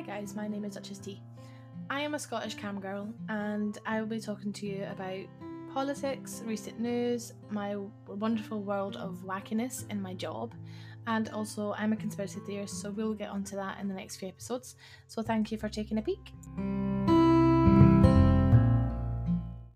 Hi guys, my name is Duchess T. I am a Scottish cam girl and I will be talking to you about politics, recent news, my wonderful world of wackiness in my job, and also I'm a conspiracy theorist, so we'll get onto that in the next few episodes. So thank you for taking a peek.